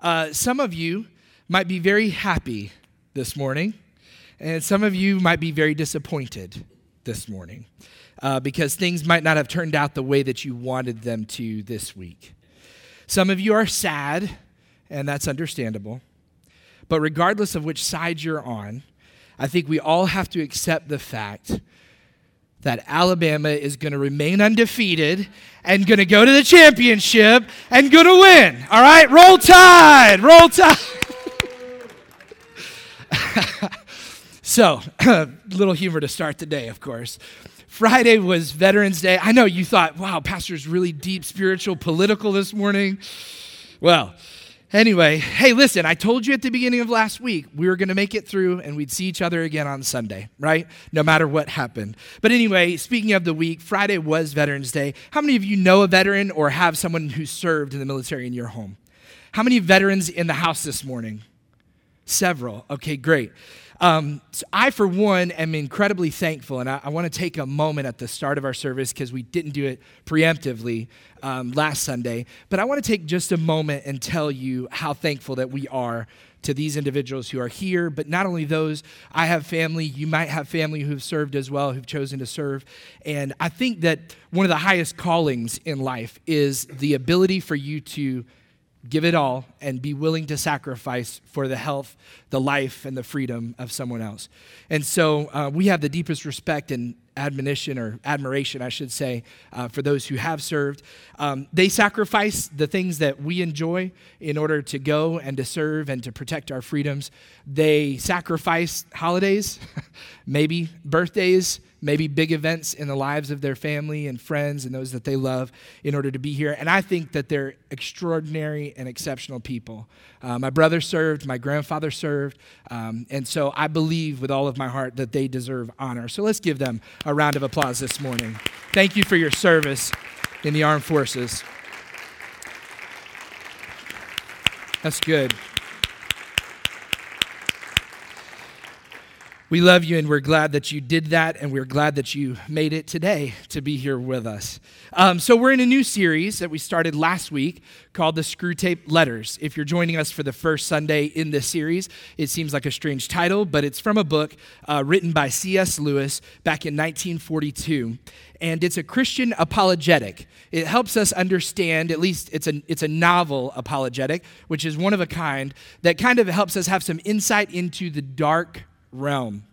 Uh, some of you might be very happy this morning, and some of you might be very disappointed this morning uh, because things might not have turned out the way that you wanted them to this week. Some of you are sad, and that's understandable. But regardless of which side you're on, I think we all have to accept the fact that Alabama is going to remain undefeated and going to go to the championship and going to win. All right? Roll Tide! Roll Tide! so, little humor to start the day, of course. Friday was Veterans Day. I know you thought, wow, Pastor's really deep, spiritual, political this morning. Well, Anyway, hey, listen, I told you at the beginning of last week we were going to make it through and we'd see each other again on Sunday, right? No matter what happened. But anyway, speaking of the week, Friday was Veterans Day. How many of you know a veteran or have someone who served in the military in your home? How many veterans in the house this morning? Several. Okay, great. Um, so I, for one, am incredibly thankful, and I, I want to take a moment at the start of our service because we didn't do it preemptively um, last Sunday. But I want to take just a moment and tell you how thankful that we are to these individuals who are here, but not only those, I have family, you might have family who've served as well, who've chosen to serve. And I think that one of the highest callings in life is the ability for you to give it all and be willing to sacrifice for the health, the life, and the freedom of someone else. And so uh, we have the deepest respect and admonition or admiration, I should say, uh, for those who have served. Um, they sacrifice the things that we enjoy in order to go and to serve and to protect our freedoms. They sacrifice holidays, maybe birthdays, maybe big events in the lives of their family and friends and those that they love in order to be here. And I think that they're extraordinary and exceptional people. Uh, my brother served, my grandfather served, um, and so I believe with all of my heart that they deserve honor. So let's give them a round of applause this morning. Thank you for your service in the armed forces. That's good. We love you and we're glad that you did that, and we're glad that you made it today to be here with us. Um, so, we're in a new series that we started last week called the Screwtape Letters. If you're joining us for the first Sunday in this series, it seems like a strange title, but it's from a book uh, written by C.S. Lewis back in 1942 and it's a Christian apologetic. It helps us understand, at least it's a, it's a novel apologetic, which is one of a kind, that kind of helps us have some insight into the dark realm.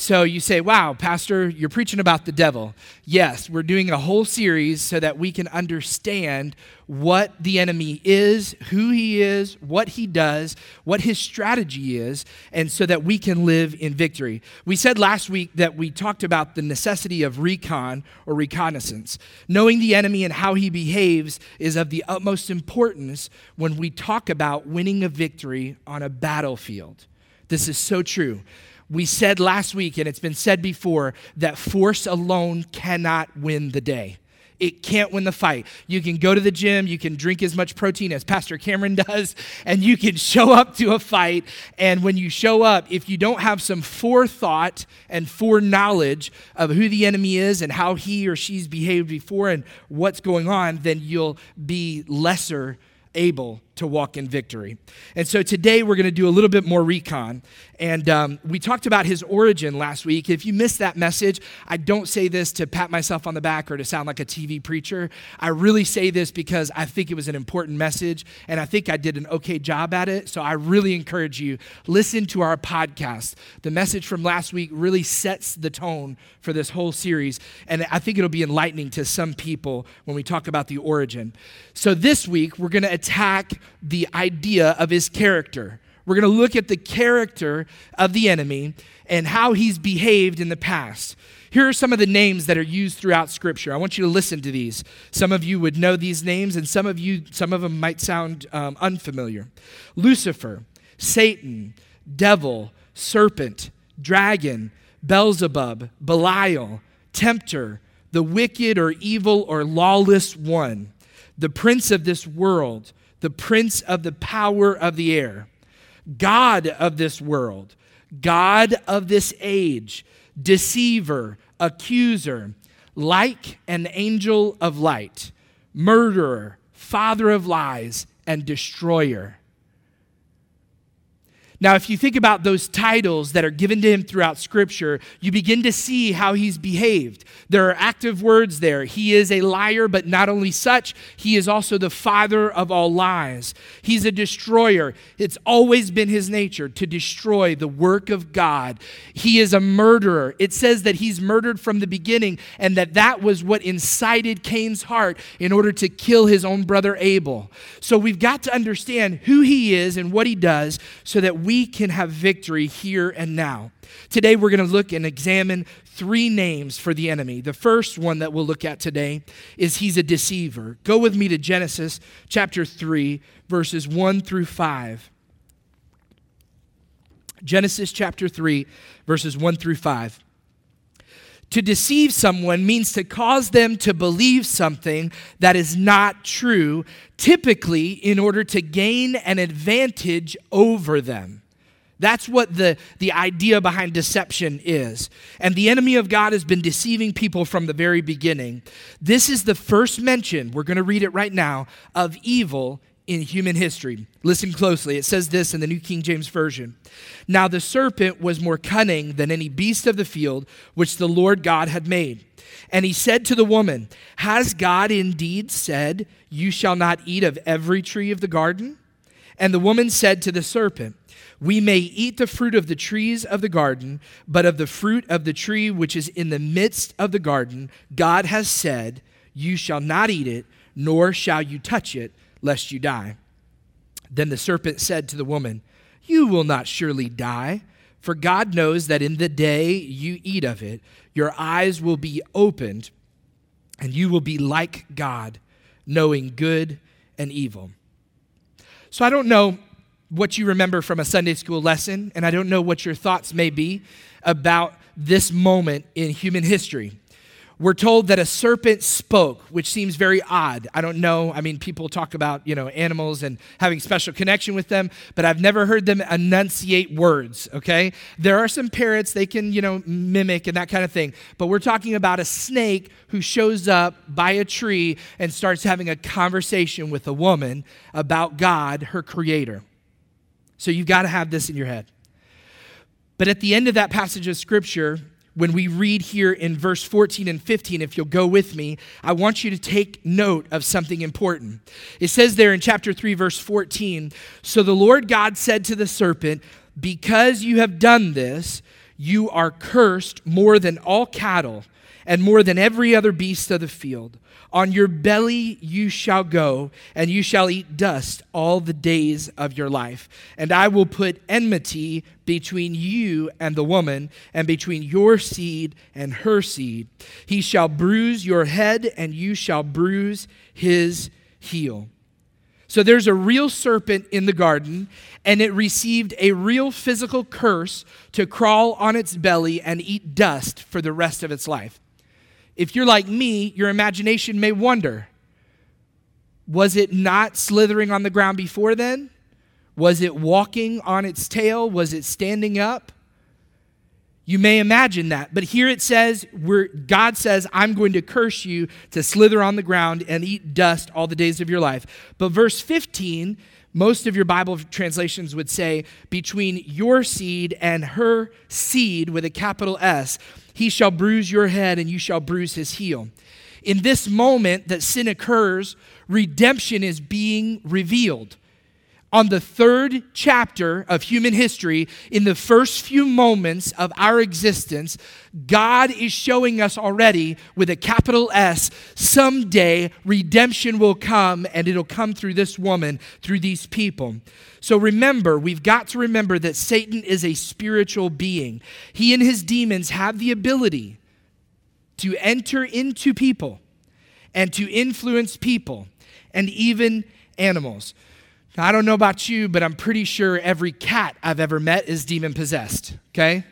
So you say, wow, Pastor, you're preaching about the devil. Yes, we're doing a whole series so that we can understand what the enemy is, who he is, what he does, what his strategy is, and so that we can live in victory. We said last week that we talked about the necessity of recon or reconnaissance. Knowing the enemy and how he behaves is of the utmost importance when we talk about winning a victory on a battlefield. This is so true. We said last week, and it's been said before, that force alone cannot win the day. It can't win the fight. You can go to the gym, you can drink as much protein as Pastor Cameron does, and you can show up to a fight. And when you show up, if you don't have some forethought and foreknowledge of who the enemy is and how he or she's behaved before and what's going on, then you'll be lesser able to walk in victory. And so today we're going to do a little bit more recon. And um, we talked about his origin last week. If you missed that message, I don't say this to pat myself on the back or to sound like a TV preacher. I really say this because I think it was an important message and I think I did an okay job at it. So I really encourage you listen to our podcast. The message from last week really sets the tone for this whole series and I think it'll be enlightening to some people when we talk about the origin. So this week we're going to attack the idea of his character. We're going to look at the character of the enemy and how he's behaved in the past. Here are some of the names that are used throughout Scripture. I want you to listen to these. Some of you would know these names, and some of you, some of them might sound um, unfamiliar. Lucifer, Satan, devil, serpent, dragon, Beelzebub, Belial, tempter, the wicked or evil or lawless one, the prince of this world, the prince of the power of the air, God of this world, God of this age, deceiver, accuser, like an angel of light, murderer, father of lies, and destroyer. Now, if you think about those titles that are given to him throughout Scripture, you begin to see how he's behaved. There are active words there. He is a liar, but not only such, he is also the father of all lies. He's a destroyer. It's always been his nature to destroy the work of God. He is a murderer. It says that he's murdered from the beginning, and that that was what incited Cain's heart in order to kill his own brother Abel. So we've got to understand who he is and what he does so that we can have victory here and now. Today, we're going to look and examine three names for the enemy. The first one that we'll look at today is he's a deceiver. Go with me to Genesis chapter 3, verses 1 through 5. Genesis chapter 3, verses 1 through 5. To deceive someone means to cause them to believe something that is not true, typically in order to gain an advantage over them. That's what the, the idea behind deception is. And the enemy of God has been deceiving people from the very beginning. This is the first mention, we're going to read it right now, of evil in human history. Listen closely. It says this in the New King James Version. Now the serpent was more cunning than any beast of the field which the Lord God had made. And he said to the woman, Has God indeed said, You shall not eat of every tree of the garden? And the woman said to the serpent, We may eat the fruit of the trees of the garden, but of the fruit of the tree which is in the midst of the garden, God has said, You shall not eat it, nor shall you touch it lest you die. Then the serpent said to the woman, You will not surely die, for God knows that in the day you eat of it, your eyes will be opened, and you will be like God, knowing good and evil. So I don't know what you remember from a Sunday school lesson, and I don't know what your thoughts may be about this moment in human history. We're told that a serpent spoke, which seems very odd. I don't know. I mean, people talk about, you know, animals and having special connection with them, but I've never heard them enunciate words, okay? There are some parrots they can, you know, mimic and that kind of thing. But we're talking about a snake who shows up by a tree and starts having a conversation with a woman about God, her creator. So you've got to have this in your head. But at the end of that passage of scripture, when we read here in verse 14 and 15, if you'll go with me, I want you to take note of something important. It says there in chapter 3, verse 14 So the Lord God said to the serpent, Because you have done this, you are cursed more than all cattle and more than every other beast of the field. On your belly you shall go, and you shall eat dust all the days of your life. And I will put enmity between you and the woman, and between your seed and her seed. He shall bruise your head, and you shall bruise his heel. So there's a real serpent in the garden, and it received a real physical curse to crawl on its belly and eat dust for the rest of its life. If you're like me, your imagination may wonder was it not slithering on the ground before then? Was it walking on its tail? Was it standing up? You may imagine that, but here it says, God says, I'm going to curse you to slither on the ground and eat dust all the days of your life. But verse 15, most of your Bible translations would say, between your seed and her seed with a capital S. He shall bruise your head and you shall bruise his heel. In this moment that sin occurs, redemption is being revealed. On the third chapter of human history, in the first few moments of our existence, God is showing us already with a capital S someday redemption will come and it'll come through this woman, through these people. So remember, we've got to remember that Satan is a spiritual being. He and his demons have the ability to enter into people and to influence people and even animals. Now, I don't know about you, but I'm pretty sure every cat I've ever met is demon possessed, okay?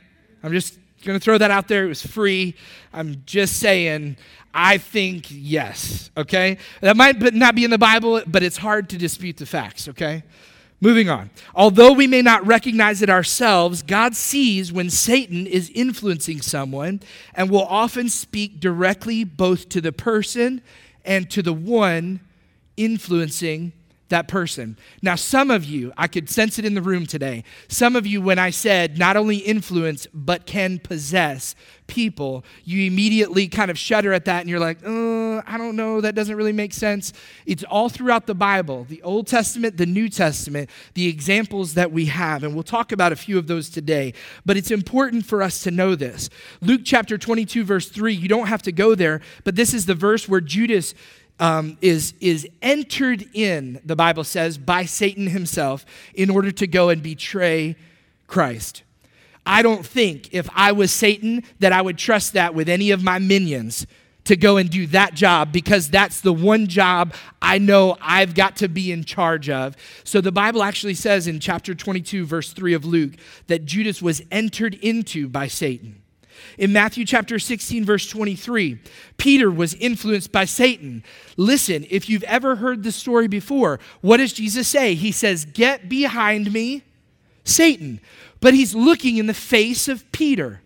I'm just going to throw that out there. It was free. I'm just saying, I think yes, okay? That might not be in the Bible, but it's hard to dispute the facts, okay? Moving on. Although we may not recognize it ourselves, God sees when Satan is influencing someone and will often speak directly both to the person and to the one influencing that person. Now, some of you, I could sense it in the room today. Some of you, when I said not only influence, but can possess people, you immediately kind of shudder at that and you're like, uh, I don't know, that doesn't really make sense. It's all throughout the Bible, the Old Testament, the New Testament, the examples that we have. And we'll talk about a few of those today. But it's important for us to know this. Luke chapter 22, verse 3, you don't have to go there, but this is the verse where Judas um, is, is entered in, the Bible says, by Satan himself in order to go and betray Christ. I don't think if I was Satan that I would trust that with any of my minions to go and do that job because that's the one job I know I've got to be in charge of. So the Bible actually says in chapter 22, verse 3 of Luke, that Judas was entered into by Satan. In Matthew chapter 16, verse 23, Peter was influenced by Satan. Listen, if you've ever heard the story before, what does Jesus say? He says, Get behind me, Satan. But he's looking in the face of Peter.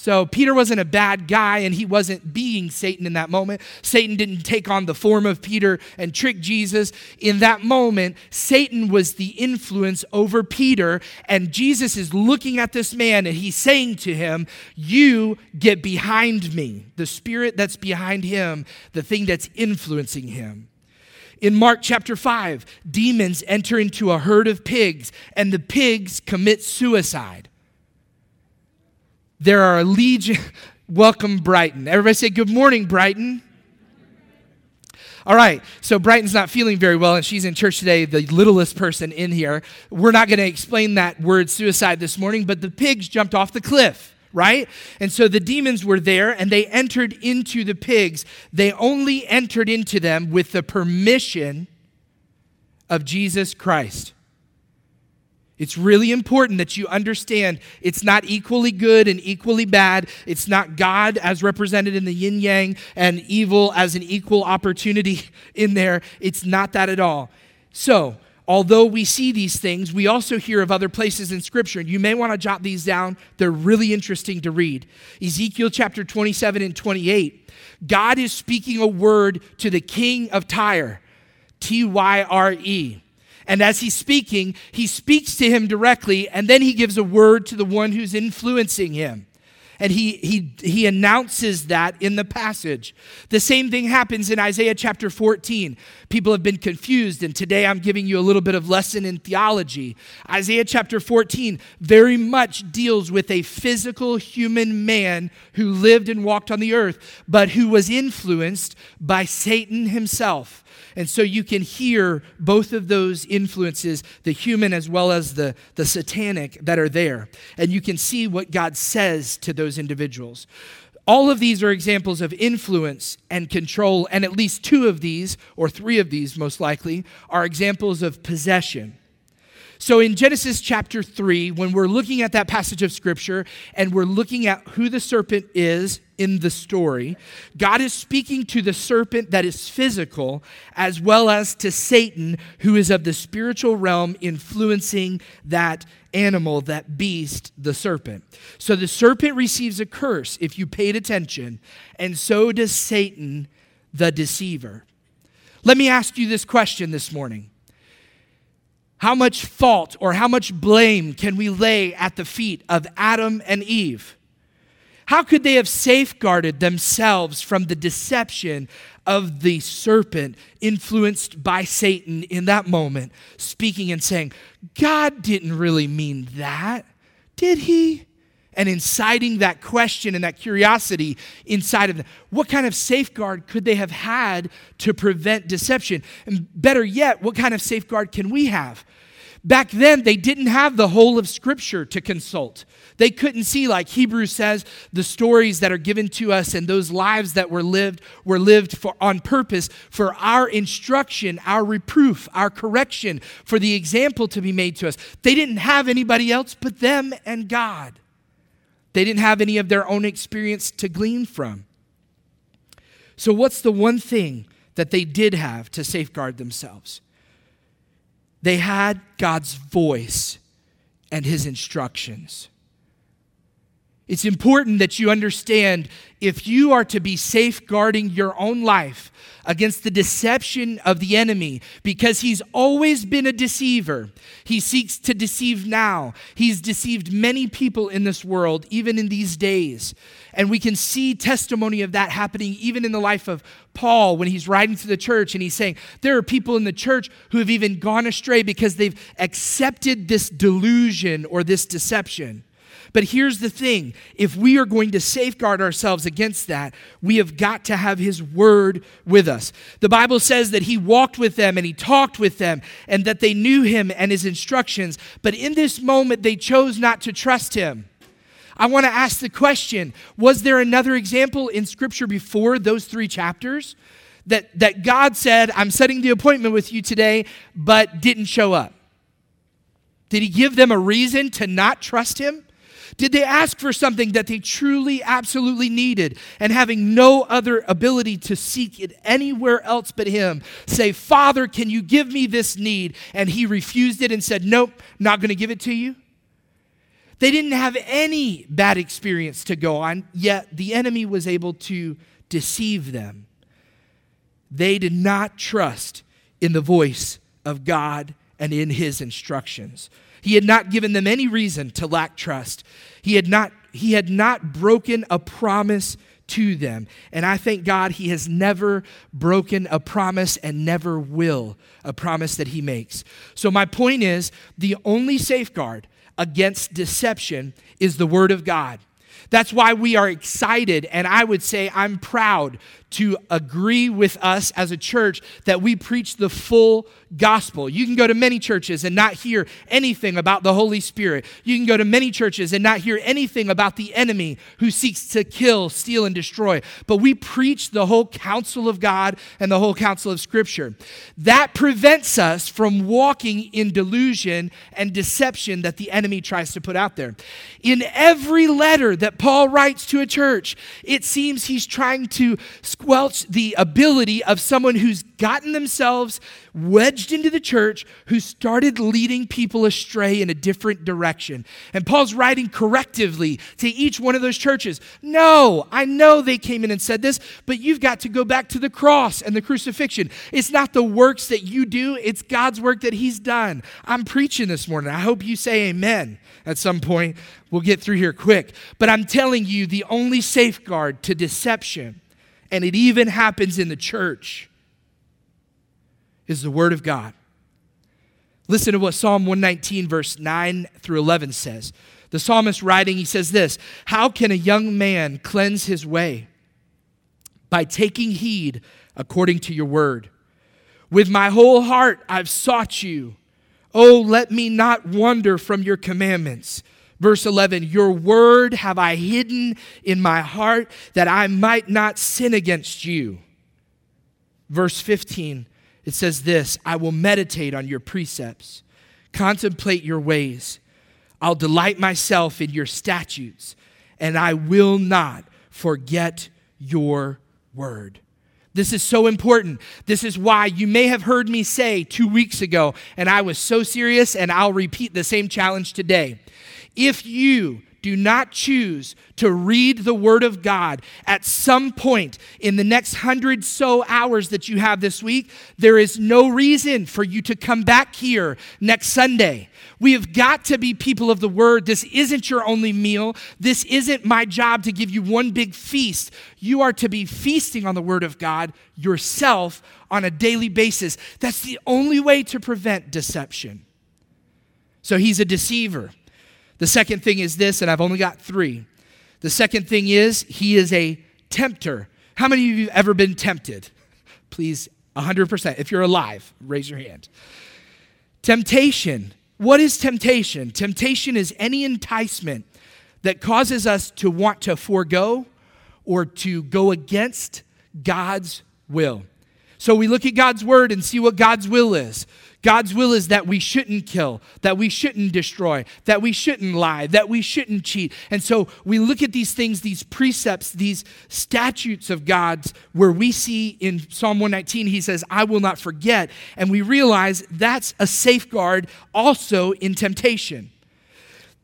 So Peter wasn't a bad guy and he wasn't being Satan in that moment. Satan didn't take on the form of Peter and trick Jesus. In that moment, Satan was the influence over Peter and Jesus is looking at this man and he's saying to him, "You get behind me." The spirit that's behind him, the thing that's influencing him. In Mark chapter 5, demons enter into a herd of pigs and the pigs commit suicide. There are a legion. Welcome, Brighton. Everybody say, Good morning, Brighton. All right, so Brighton's not feeling very well, and she's in church today, the littlest person in here. We're not going to explain that word suicide this morning, but the pigs jumped off the cliff, right? And so the demons were there, and they entered into the pigs. They only entered into them with the permission of Jesus Christ. It's really important that you understand it's not equally good and equally bad. It's not God as represented in the yin yang and evil as an equal opportunity in there. It's not that at all. So, although we see these things, we also hear of other places in Scripture. And you may want to jot these down, they're really interesting to read. Ezekiel chapter 27 and 28. God is speaking a word to the king of Tyre, T Y R E. And as he's speaking, he speaks to him directly, and then he gives a word to the one who's influencing him. And he, he, he announces that in the passage. The same thing happens in Isaiah chapter 14. People have been confused, and today I'm giving you a little bit of lesson in theology. Isaiah chapter 14 very much deals with a physical human man who lived and walked on the earth, but who was influenced by Satan himself. And so you can hear both of those influences, the human as well as the, the satanic, that are there. And you can see what God says to those individuals. All of these are examples of influence and control, and at least two of these, or three of these most likely, are examples of possession. So in Genesis chapter 3, when we're looking at that passage of scripture and we're looking at who the serpent is in the story, God is speaking to the serpent that is physical as well as to Satan, who is of the spiritual realm, influencing that animal, that beast, the serpent. So the serpent receives a curse if you paid attention, and so does Satan, the deceiver. Let me ask you this question this morning. How much fault or how much blame can we lay at the feet of Adam and Eve? How could they have safeguarded themselves from the deception of the serpent influenced by Satan in that moment, speaking and saying, God didn't really mean that, did he? And inciting that question and that curiosity inside of them. What kind of safeguard could they have had to prevent deception? And better yet, what kind of safeguard can we have? Back then, they didn't have the whole of Scripture to consult. They couldn't see, like Hebrews says, the stories that are given to us and those lives that were lived were lived for, on purpose for our instruction, our reproof, our correction, for the example to be made to us. They didn't have anybody else but them and God. They didn't have any of their own experience to glean from. So, what's the one thing that they did have to safeguard themselves? They had God's voice and his instructions. It's important that you understand if you are to be safeguarding your own life against the deception of the enemy, because he's always been a deceiver. He seeks to deceive now. He's deceived many people in this world, even in these days. And we can see testimony of that happening even in the life of Paul when he's writing to the church and he's saying, There are people in the church who have even gone astray because they've accepted this delusion or this deception. But here's the thing if we are going to safeguard ourselves against that, we have got to have His Word with us. The Bible says that He walked with them and He talked with them and that they knew Him and His instructions, but in this moment they chose not to trust Him. I want to ask the question Was there another example in Scripture before those three chapters? That, that God said, I'm setting the appointment with you today, but didn't show up? Did he give them a reason to not trust him? Did they ask for something that they truly, absolutely needed and having no other ability to seek it anywhere else but Him? Say, Father, can you give me this need? And He refused it and said, Nope, not going to give it to you. They didn't have any bad experience to go on, yet the enemy was able to deceive them. They did not trust in the voice of God and in His instructions. He had not given them any reason to lack trust. He had not, he had not broken a promise to them. And I thank God he has never broken a promise and never will a promise that he makes. So, my point is the only safeguard against deception is the Word of God. That's why we are excited, and I would say I'm proud to agree with us as a church that we preach the full gospel. You can go to many churches and not hear anything about the Holy Spirit. You can go to many churches and not hear anything about the enemy who seeks to kill, steal, and destroy. But we preach the whole counsel of God and the whole counsel of Scripture. That prevents us from walking in delusion and deception that the enemy tries to put out there. In every letter that Paul writes to a church, it seems he's trying to squelch the ability of someone who's gotten themselves wedged into the church, who started leading people astray in a different direction. And Paul's writing correctively to each one of those churches. No, I know they came in and said this, but you've got to go back to the cross and the crucifixion. It's not the works that you do, it's God's work that He's done. I'm preaching this morning. I hope you say amen at some point. We'll get through here quick. But I'm telling you, the only safeguard to deception and it even happens in the church, is the Word of God. Listen to what Psalm 119, verse 9 through 11 says. The psalmist writing, he says this How can a young man cleanse his way? By taking heed according to your word. With my whole heart I've sought you. Oh, let me not wander from your commandments. Verse 11, Your word have I hidden in my heart that I might not sin against you. Verse 15, it says this I will meditate on your precepts, contemplate your ways. I'll delight myself in your statutes, and I will not forget your word. This is so important. This is why you may have heard me say two weeks ago, and I was so serious, and I'll repeat the same challenge today. If you do not choose to read the Word of God at some point in the next hundred so hours that you have this week, there is no reason for you to come back here next Sunday. We have got to be people of the Word. This isn't your only meal. This isn't my job to give you one big feast. You are to be feasting on the Word of God yourself on a daily basis. That's the only way to prevent deception. So he's a deceiver. The second thing is this, and I've only got three. The second thing is he is a tempter. How many of you have ever been tempted? Please, 100%. If you're alive, raise your hand. Temptation. What is temptation? Temptation is any enticement that causes us to want to forego or to go against God's will. So we look at God's word and see what God's will is. God's will is that we shouldn't kill, that we shouldn't destroy, that we shouldn't lie, that we shouldn't cheat. And so we look at these things, these precepts, these statutes of God's, where we see in Psalm 119, he says, I will not forget. And we realize that's a safeguard also in temptation.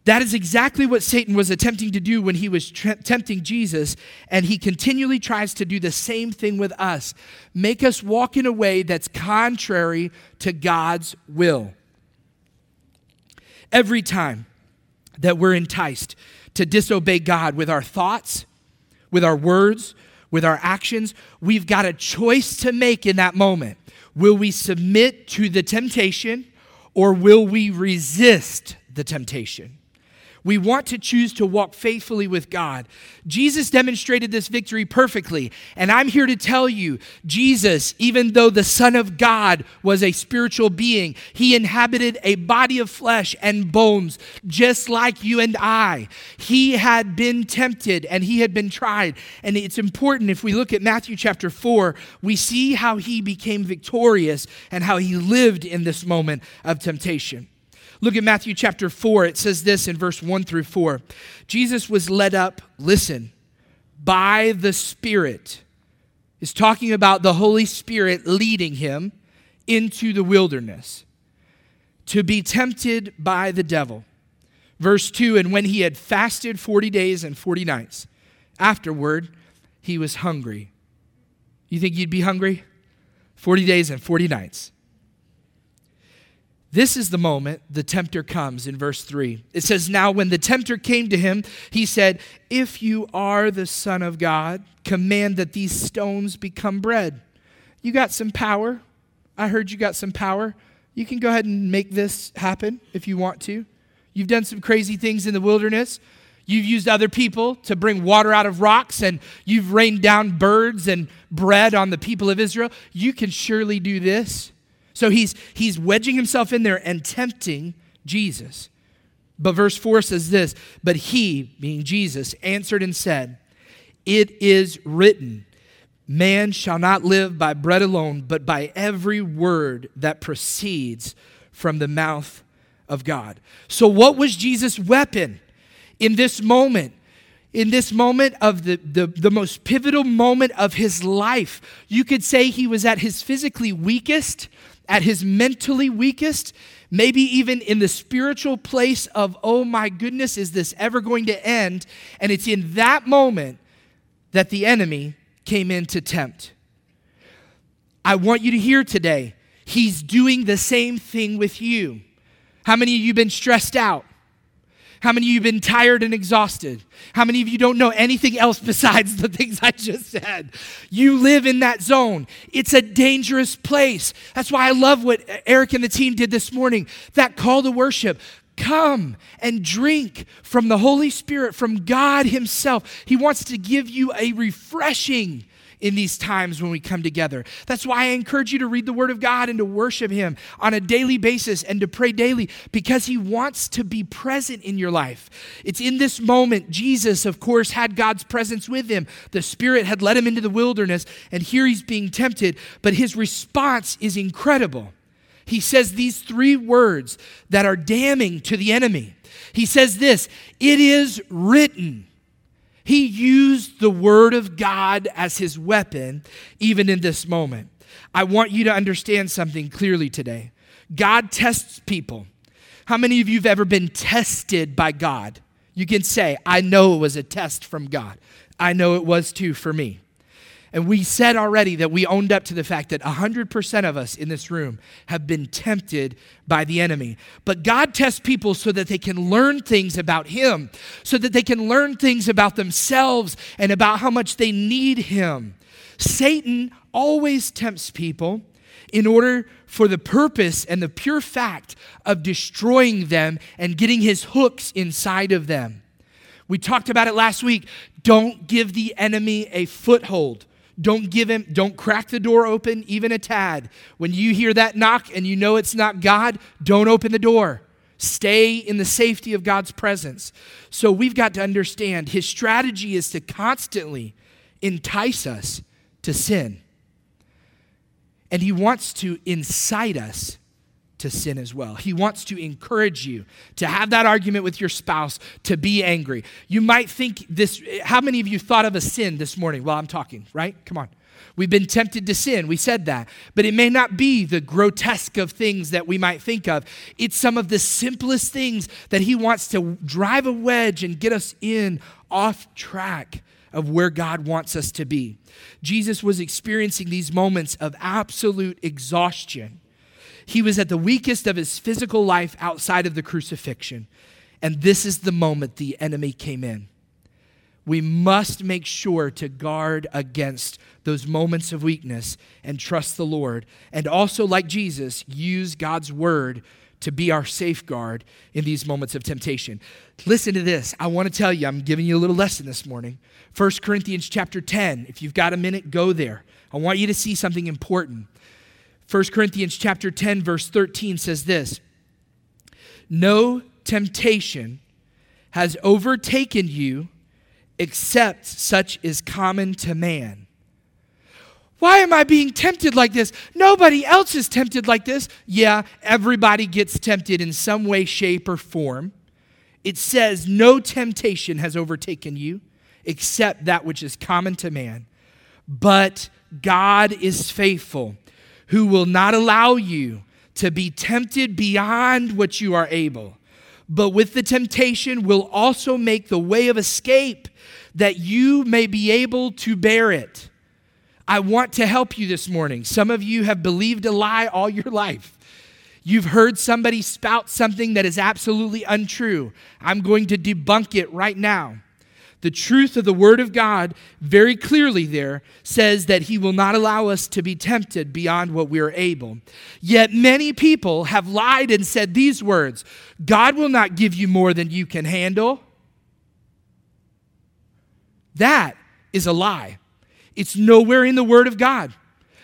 That is exactly what Satan was attempting to do when he was tempting Jesus, and he continually tries to do the same thing with us make us walk in a way that's contrary to God's will. Every time that we're enticed to disobey God with our thoughts, with our words, with our actions, we've got a choice to make in that moment. Will we submit to the temptation or will we resist the temptation? We want to choose to walk faithfully with God. Jesus demonstrated this victory perfectly. And I'm here to tell you Jesus, even though the Son of God was a spiritual being, he inhabited a body of flesh and bones, just like you and I. He had been tempted and he had been tried. And it's important if we look at Matthew chapter 4, we see how he became victorious and how he lived in this moment of temptation. Look at Matthew chapter 4. It says this in verse 1 through 4. Jesus was led up, listen, by the Spirit. Is talking about the Holy Spirit leading him into the wilderness to be tempted by the devil. Verse 2 And when he had fasted 40 days and 40 nights, afterward he was hungry. You think you'd be hungry? 40 days and 40 nights. This is the moment the tempter comes in verse 3. It says, Now when the tempter came to him, he said, If you are the Son of God, command that these stones become bread. You got some power. I heard you got some power. You can go ahead and make this happen if you want to. You've done some crazy things in the wilderness. You've used other people to bring water out of rocks, and you've rained down birds and bread on the people of Israel. You can surely do this. So he's, he's wedging himself in there and tempting Jesus. But verse 4 says this But he, being Jesus, answered and said, It is written, Man shall not live by bread alone, but by every word that proceeds from the mouth of God. So, what was Jesus' weapon in this moment? In this moment of the, the, the most pivotal moment of his life, you could say he was at his physically weakest at his mentally weakest, maybe even in the spiritual place of, oh my goodness, is this ever going to end? And it's in that moment that the enemy came in to tempt. I want you to hear today, he's doing the same thing with you. How many of you been stressed out? How many of you have been tired and exhausted? How many of you don't know anything else besides the things I just said? You live in that zone. It's a dangerous place. That's why I love what Eric and the team did this morning that call to worship. Come and drink from the Holy Spirit, from God Himself. He wants to give you a refreshing in these times when we come together. That's why I encourage you to read the Word of God and to worship Him on a daily basis and to pray daily because He wants to be present in your life. It's in this moment, Jesus, of course, had God's presence with him. The Spirit had led him into the wilderness, and here he's being tempted, but his response is incredible. He says these three words that are damning to the enemy. He says this, It is written. He used the Word of God as his weapon, even in this moment. I want you to understand something clearly today. God tests people. How many of you have ever been tested by God? You can say, I know it was a test from God. I know it was too for me. And we said already that we owned up to the fact that 100% of us in this room have been tempted by the enemy. But God tests people so that they can learn things about Him, so that they can learn things about themselves and about how much they need Him. Satan always tempts people in order for the purpose and the pure fact of destroying them and getting his hooks inside of them. We talked about it last week. Don't give the enemy a foothold. Don't give him, don't crack the door open even a tad. When you hear that knock and you know it's not God, don't open the door. Stay in the safety of God's presence. So we've got to understand his strategy is to constantly entice us to sin. And he wants to incite us to sin as well. He wants to encourage you to have that argument with your spouse, to be angry. You might think this, how many of you thought of a sin this morning while I'm talking, right? Come on. We've been tempted to sin. We said that. But it may not be the grotesque of things that we might think of. It's some of the simplest things that He wants to drive a wedge and get us in off track of where God wants us to be. Jesus was experiencing these moments of absolute exhaustion. He was at the weakest of his physical life outside of the crucifixion. And this is the moment the enemy came in. We must make sure to guard against those moments of weakness and trust the Lord. And also, like Jesus, use God's word to be our safeguard in these moments of temptation. Listen to this. I want to tell you, I'm giving you a little lesson this morning. 1 Corinthians chapter 10. If you've got a minute, go there. I want you to see something important. 1 Corinthians chapter 10 verse 13 says this. No temptation has overtaken you except such is common to man. Why am I being tempted like this? Nobody else is tempted like this. Yeah, everybody gets tempted in some way, shape, or form. It says, No temptation has overtaken you except that which is common to man. But God is faithful, who will not allow you to be tempted beyond what you are able but with the temptation will also make the way of escape that you may be able to bear it. I want to help you this morning. Some of you have believed a lie all your life. You've heard somebody spout something that is absolutely untrue. I'm going to debunk it right now. The truth of the Word of God, very clearly there, says that He will not allow us to be tempted beyond what we are able. Yet many people have lied and said these words God will not give you more than you can handle. That is a lie. It's nowhere in the Word of God.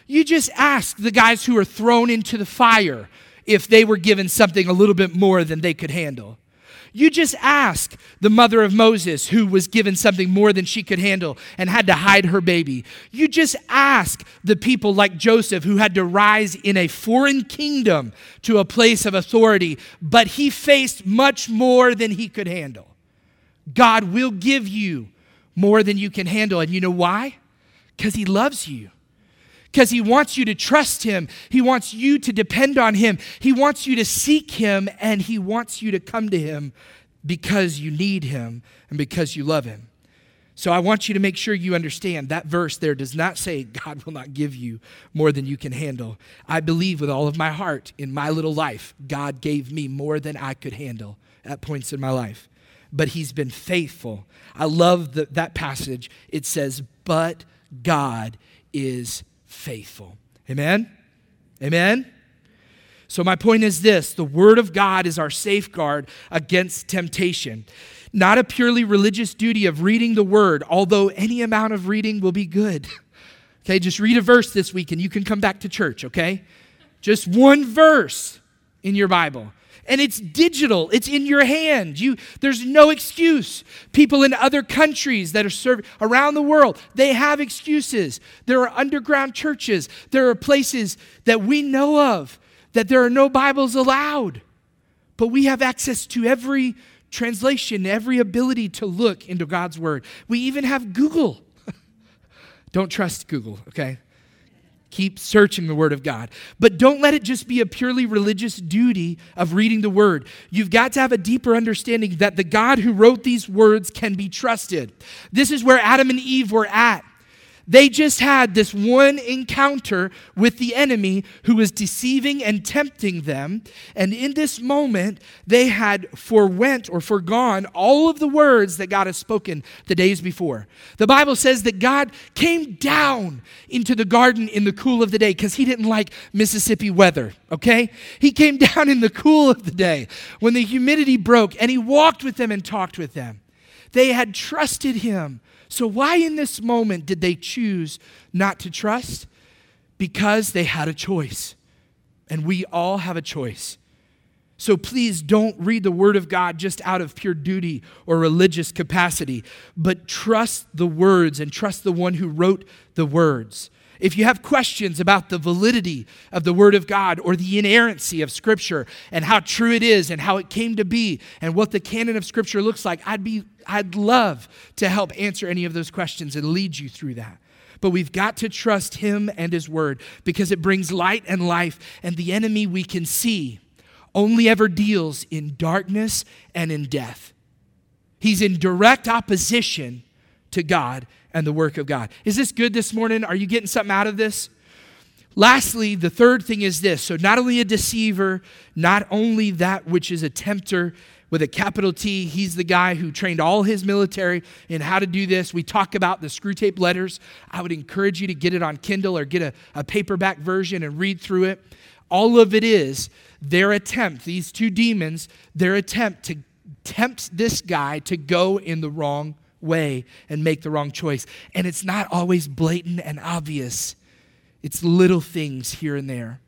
You just ask the guys who are thrown into the fire if they were given something a little bit more than they could handle. You just ask the mother of Moses, who was given something more than she could handle and had to hide her baby. You just ask the people like Joseph, who had to rise in a foreign kingdom to a place of authority, but he faced much more than he could handle. God will give you more than you can handle. And you know why? Because he loves you because he wants you to trust him. He wants you to depend on him. He wants you to seek him, and he wants you to come to him because you need him and because you love him. So I want you to make sure you understand that verse there does not say God will not give you more than you can handle. I believe with all of my heart in my little life, God gave me more than I could handle at points in my life. But he's been faithful. I love the, that passage. It says, But God is faithful. Amen? Amen? So, my point is this the Word of God is our safeguard against temptation. Not a purely religious duty of reading the Word, although any amount of reading will be good. Okay, just read a verse this week and you can come back to church, okay? Just one verse in your Bible and it's digital. It's in your hand. You, there's no excuse. People in other countries that are serving around the world, they have excuses. There are underground churches. There are places that we know of that there are no Bibles allowed. But we have access to every translation, every ability to look into God's Word. We even have Google. Don't trust Google, okay? Keep searching the Word of God. But don't let it just be a purely religious duty of reading the Word. You've got to have a deeper understanding that the God who wrote these words can be trusted. This is where Adam and Eve were at. They just had this one encounter with the enemy who was deceiving and tempting them. And in this moment, they had forwent or forgone all of the words that God has spoken the days before. The Bible says that God came down into the garden in the cool of the day because he didn't like Mississippi weather, okay? He came down in the cool of the day when the humidity broke and he walked with them and talked with them. They had trusted him so, why in this moment did they choose not to trust? Because they had a choice. And we all have a choice. So please don't read the Word of God just out of pure duty or religious capacity, but trust the words and trust the one who wrote the words. If you have questions about the validity of the Word of God or the inerrancy of Scripture and how true it is and how it came to be and what the canon of Scripture looks like, I'd, be, I'd love to help answer any of those questions and lead you through that. But we've got to trust him and his word because it brings light and life, and the enemy we can see only ever deals in darkness and in death. He's in direct opposition to God and the work of God. Is this good this morning? Are you getting something out of this? Lastly, the third thing is this. So, not only a deceiver, not only that which is a tempter with a capital T, he's the guy who trained all his military in how to do this. We talk about the Screwtape letters. I would encourage you to get it on Kindle or get a, a paperback version and read through it. All of it is their attempt, these two demons, their attempt to tempt this guy to go in the wrong way and make the wrong choice. And it's not always blatant and obvious, it's little things here and there.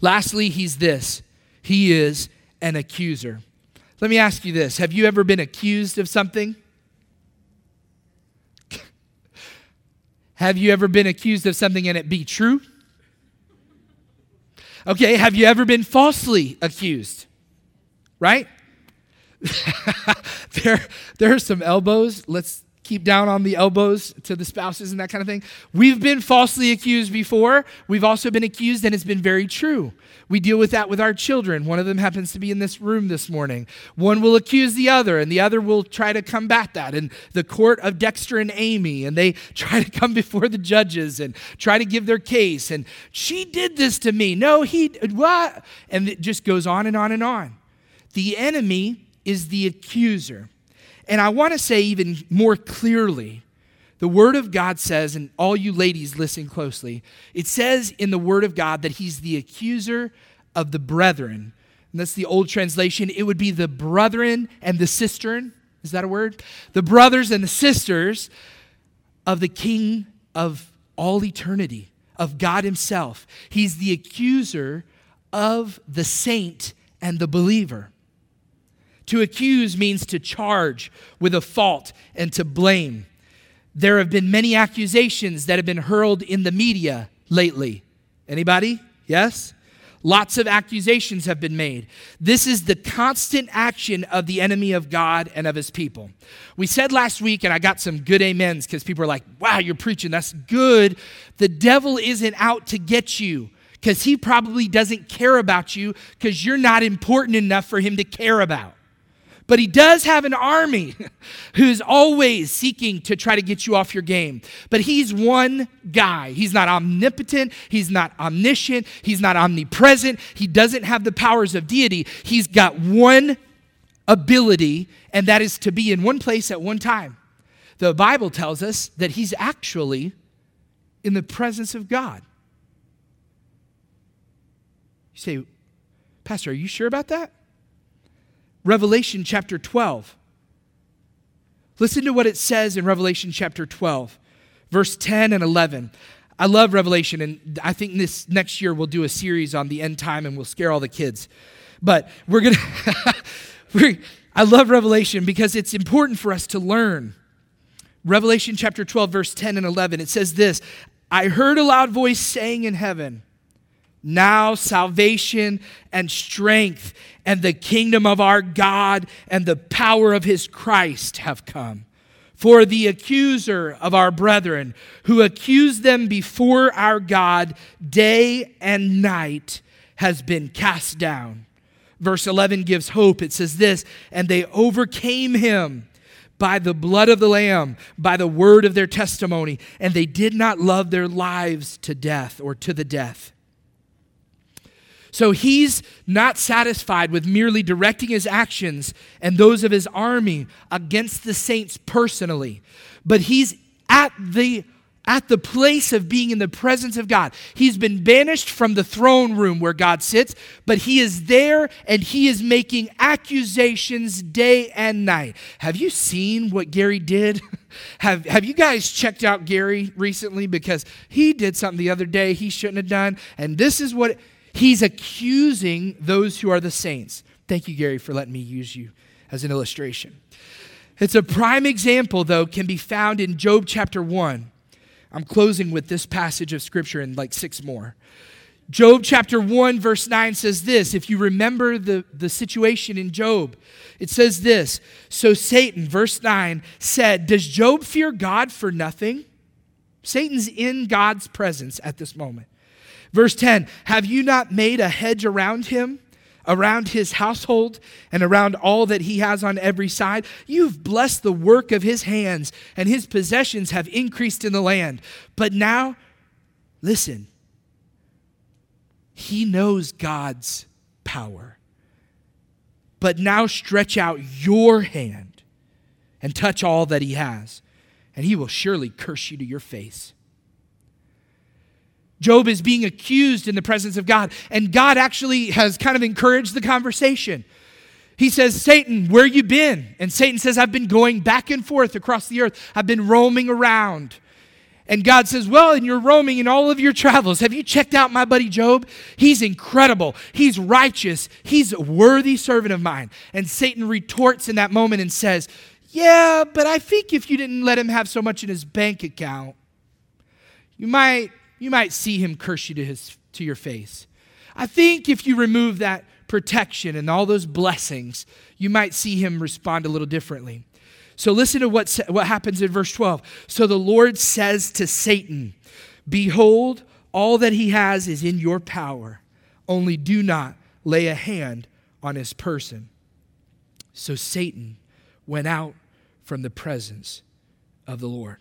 Lastly, he's this he is an accuser. Let me ask you this Have you ever been accused of something? Have you ever been accused of something and it be true? Okay, have you ever been falsely accused? Right? there, there are some elbows. Let's keep down on the elbows to the spouses and that kind of thing. We've been falsely accused before. We've also been accused, and it's been very true. We deal with that with our children. One of them happens to be in this room this morning. One will accuse the other, and the other will try to combat that. And the court of Dexter and Amy, and they try to come before the judges and try to give their case. And she did this to me. No, he, what? And it just goes on and on and on. The enemy is the accuser. And I want to say even more clearly, the Word of God says, and all you ladies listen closely, it says in the Word of God that He's the accuser of the brethren. And that's the old translation. It would be the brethren and the sistern. Is that a word? The brothers and the sisters of the King of all eternity, of God Himself. He's the accuser of the saint and the believer. To accuse means to charge with a fault and to blame. There have been many accusations that have been hurled in the media lately. Anybody? Yes? Lots of accusations have been made. This is the constant action of the enemy of God and of his people. We said last week, and I got some good amens because people are like, wow, you're preaching. That's good. The devil isn't out to get you because he probably doesn't care about you because you're not important enough for him to care about. But he does have an army who's always seeking to try to get you off your game. But he's one guy. He's not omnipotent. He's not omniscient. He's not omnipresent. He doesn't have the powers of deity. He's got one ability, and that is to be in one place at one time. The Bible tells us that he's actually in the presence of God. You say, Pastor, are you sure about that? Revelation chapter 12. Listen to what it says in Revelation chapter 12, verse 10 and 11. I love Revelation, and I think this next year we'll do a series on the end time and we'll scare all the kids. But we're going to, I love Revelation because it's important for us to learn. Revelation chapter 12, verse 10 and 11, it says this I heard a loud voice saying in heaven, now salvation and strength and the kingdom of our God and the power of his Christ have come. For the accuser of our brethren, who accused them before our God day and night, has been cast down. Verse 11 gives hope. It says this, and they overcame him by the blood of the Lamb, by the word of their testimony, and they did not love their lives to death or to the death. So he's not satisfied with merely directing his actions and those of his army against the saints personally, but he's at the at the place of being in the presence of God. He's been banished from the throne room where God sits, but he is there and he is making accusations day and night. Have you seen what Gary did? have, have you guys checked out Gary recently? Because he did something the other day he shouldn't have done. And this is what He's accusing those who are the saints. Thank you, Gary, for letting me use you as an illustration. It's a prime example, though, can be found in Job chapter 1. I'm closing with this passage of scripture and like six more. Job chapter 1, verse 9 says this. If you remember the, the situation in Job, it says this. So Satan, verse 9, said, Does Job fear God for nothing? Satan's in God's presence at this moment. Verse 10 Have you not made a hedge around him, around his household, and around all that he has on every side? You've blessed the work of his hands, and his possessions have increased in the land. But now, listen, he knows God's power. But now stretch out your hand and touch all that he has, and he will surely curse you to your face. Job is being accused in the presence of God, and God actually has kind of encouraged the conversation. He says, Satan, where you been? And Satan says, I've been going back and forth across the earth. I've been roaming around. And God says, Well, and you're roaming in all of your travels. Have you checked out my buddy Job? He's incredible. He's righteous. He's a worthy servant of mine. And Satan retorts in that moment and says, Yeah, but I think if you didn't let him have so much in his bank account, you might, you might see him curse you to, his, to your face. I think if you remove that protection and all those blessings, you might see him respond a little differently. So listen to what, what happens in verse 12. So the Lord says to Satan, Behold, all that he has is in your power, only do not lay a hand on his person. So Satan went out from the presence of the Lord.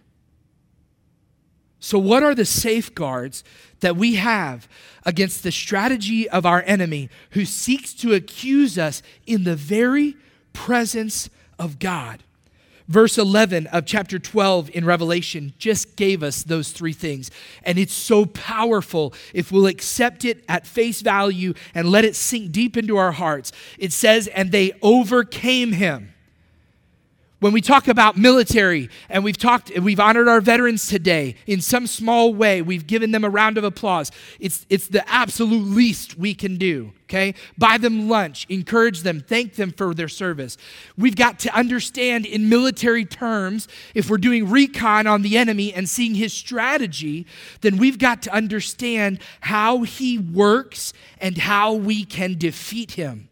So, what are the safeguards that we have against the strategy of our enemy who seeks to accuse us in the very presence of God? verse 11 of chapter 12 in Revelation just gave us those three things. And it's so powerful if we'll accept it at face value and let it sink deep into our hearts. It says, And they overcame him. When we talk about military and we've talked we've honored our veterans today in some small way, we've given them a round of applause. It's it's the absolute least we can do, okay? Buy them lunch, encourage them, thank them for their service. We've got to understand in military terms, if we're doing recon on the enemy and seeing his strategy, then we've got to understand how he works and how we can defeat him.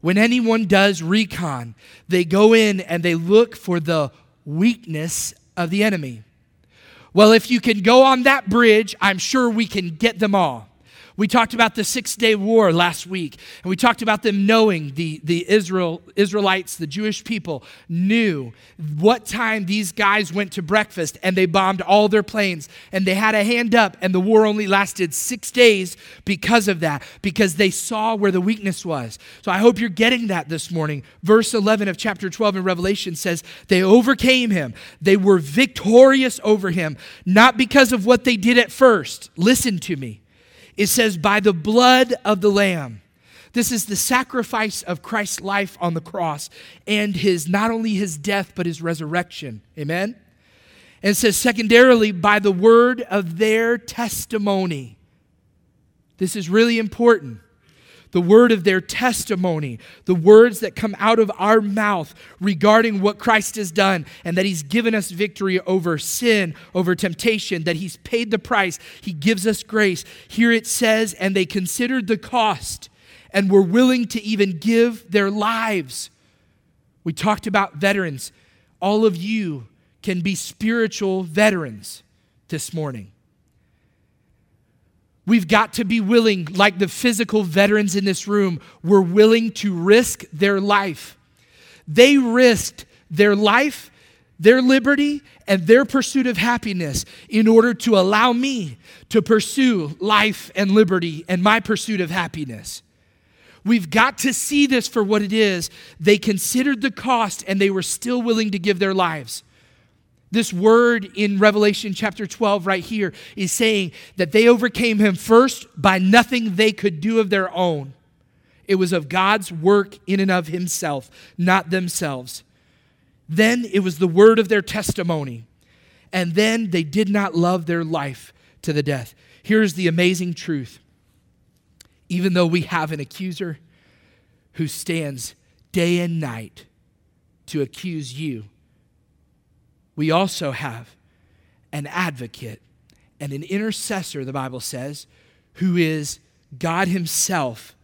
When anyone does recon, they go in and they look for the weakness of the enemy. Well, if you can go on that bridge, I'm sure we can get them all. We talked about the Six Day War last week, and we talked about them knowing the, the Israel, Israelites, the Jewish people, knew what time these guys went to breakfast, and they bombed all their planes, and they had a hand up, and the war only lasted six days because of that, because they saw where the weakness was. So I hope you're getting that this morning. Verse 11 of chapter 12 in Revelation says, They overcame him, they were victorious over him, not because of what they did at first. Listen to me it says, by the blood of the Lamb. This is the sacrifice of Christ's life on the cross and his not only his death but his resurrection. Amen. And it says secondarily by the word of their testimony. This is really important the word of their testimony, the words that come out of our mouth regarding what Christ has done and that He's given us victory over sin, over temptation, that He's paid the price, He gives us grace. Here it says, and they considered the cost and were willing to even give their lives. We talked about veterans. All of you can be spiritual veterans this morning. We've got to be willing, like the physical veterans in this room, were willing to risk their life. They risked their life, their liberty, and their pursuit of happiness in order to allow me to pursue life and liberty and my pursuit of happiness. We've got to see this for what it is. They considered the cost and they were still willing to give their lives. This word in Revelation chapter 12, right here, is saying that they overcame him first by nothing they could do of their own. It was of God's work in and of himself, not themselves. Then it was the word of their testimony. And then they did not love their life to the death. Here's the amazing truth even though we have an accuser who stands day and night to accuse you we also have an advocate and an intercessor, the Bible says, who is God Himself,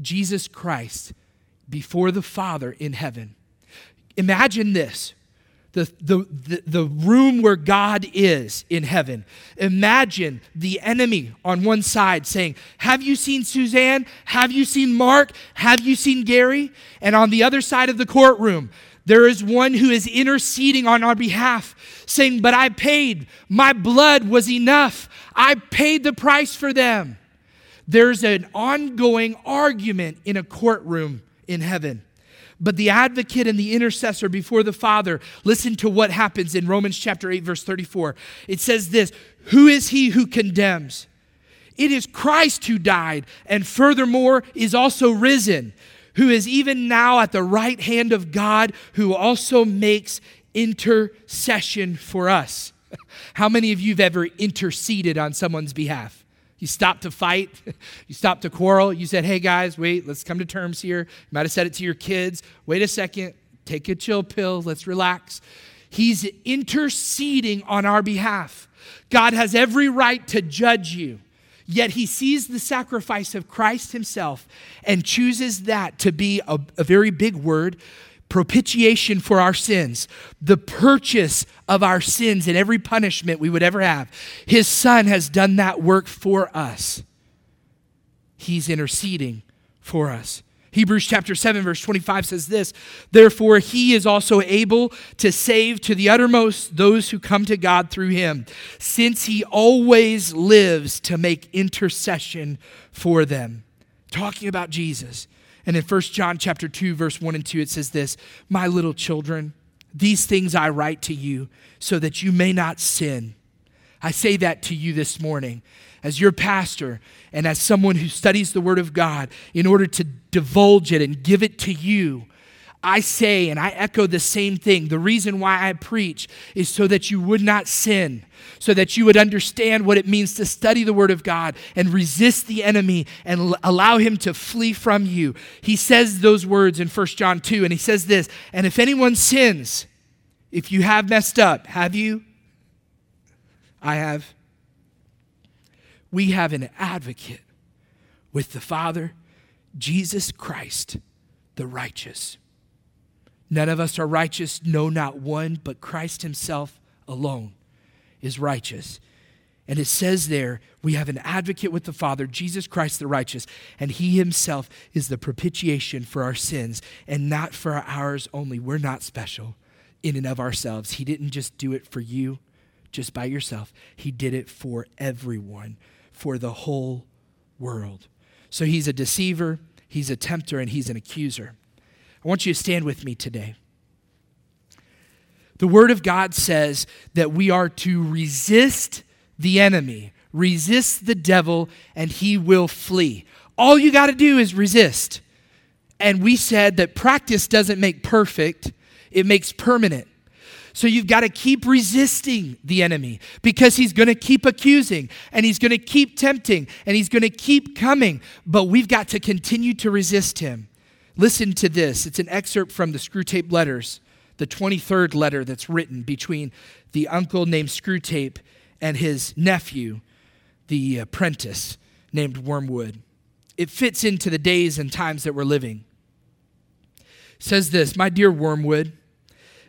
Jesus Christ, before the Father in heaven. Imagine this the, the, the, the room where God is in heaven. Imagine the enemy on one side saying, Have you seen Suzanne? Have you seen Mark? Have you seen Gary? And on the other side of the courtroom, there is one who is interceding on our behalf, saying, But I paid. My blood was enough. I paid the price for them. There's an ongoing argument in a courtroom in heaven. But the advocate and the intercessor before the Father, listen to what happens in Romans chapter 8, verse 34. It says this Who is he who condemns? It is Christ who died, and furthermore is also risen, who is even now at the right hand of God, who also makes intercession for us. How many of you have ever interceded on someone's behalf? You stopped to fight. You stopped to quarrel. You said, hey guys, wait, let's come to terms here. You might have said it to your kids. Wait a second. Take a chill pill. Let's relax. He's interceding on our behalf. God has every right to judge you. Yet he sees the sacrifice of Christ himself and chooses that to be a, a very big word propitiation for our sins, the purchase of our sins and every punishment we would ever have. His Son has done that work for us. He's interceding for us. Hebrews chapter 7, verse 25 says this Therefore, he is also able to save to the uttermost those who come to God through him, since he always lives to make intercession for them. Talking about Jesus. And in 1 John chapter 2 verse 1 and 2 it says this, "My little children, these things I write to you so that you may not sin." I say that to you this morning as your pastor and as someone who studies the word of God in order to divulge it and give it to you I say and I echo the same thing. The reason why I preach is so that you would not sin, so that you would understand what it means to study the Word of God and resist the enemy and allow him to flee from you. He says those words in 1 John 2, and he says this And if anyone sins, if you have messed up, have you? I have. We have an advocate with the Father, Jesus Christ, the righteous. None of us are righteous, no, not one, but Christ Himself alone is righteous. And it says there, we have an advocate with the Father, Jesus Christ the righteous, and He Himself is the propitiation for our sins, and not for ours only. We're not special in and of ourselves. He didn't just do it for you, just by yourself, He did it for everyone, for the whole world. So He's a deceiver, He's a tempter, and He's an accuser. I want you to stand with me today. The Word of God says that we are to resist the enemy, resist the devil, and he will flee. All you got to do is resist. And we said that practice doesn't make perfect, it makes permanent. So you've got to keep resisting the enemy because he's going to keep accusing and he's going to keep tempting and he's going to keep coming. But we've got to continue to resist him. Listen to this. It's an excerpt from the Screwtape Letters, the 23rd letter that's written between the uncle named Screwtape and his nephew, the apprentice named Wormwood. It fits into the days and times that we're living. Says this My dear Wormwood,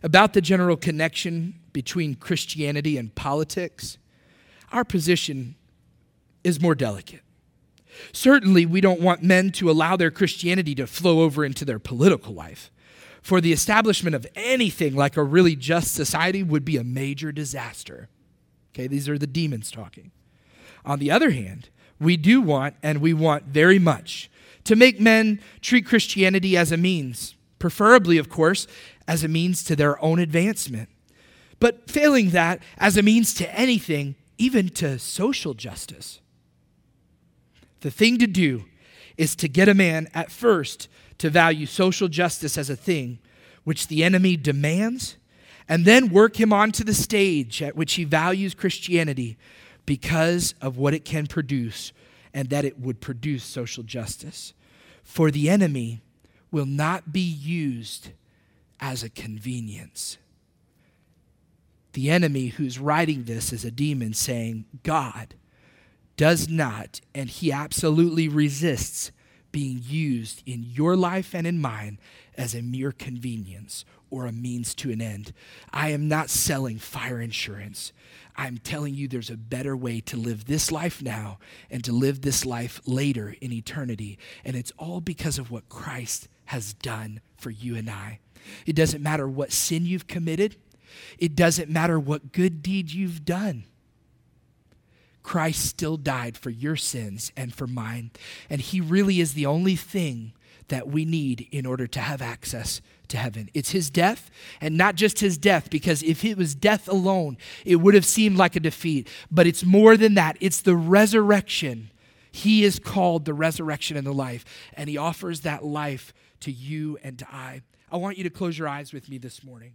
about the general connection between Christianity and politics, our position is more delicate. Certainly, we don't want men to allow their Christianity to flow over into their political life. For the establishment of anything like a really just society would be a major disaster. Okay, these are the demons talking. On the other hand, we do want, and we want very much, to make men treat Christianity as a means, preferably, of course, as a means to their own advancement. But failing that, as a means to anything, even to social justice. The thing to do is to get a man at first to value social justice as a thing which the enemy demands, and then work him onto the stage at which he values Christianity because of what it can produce and that it would produce social justice. For the enemy will not be used as a convenience. The enemy who's writing this is a demon saying, God does not, and he absolutely resists being used in your life and in mine as a mere convenience or a means to an end. I am not selling fire insurance. I'm telling you there's a better way to live this life now and to live this life later in eternity. And it's all because of what Christ has done for you and I. It doesn't matter what sin you've committed, it doesn't matter what good deed you've done. Christ still died for your sins and for mine. And he really is the only thing that we need in order to have access to heaven. It's his death, and not just his death, because if it was death alone, it would have seemed like a defeat. But it's more than that, it's the resurrection. He is called the resurrection and the life, and he offers that life to you and to I. I want you to close your eyes with me this morning.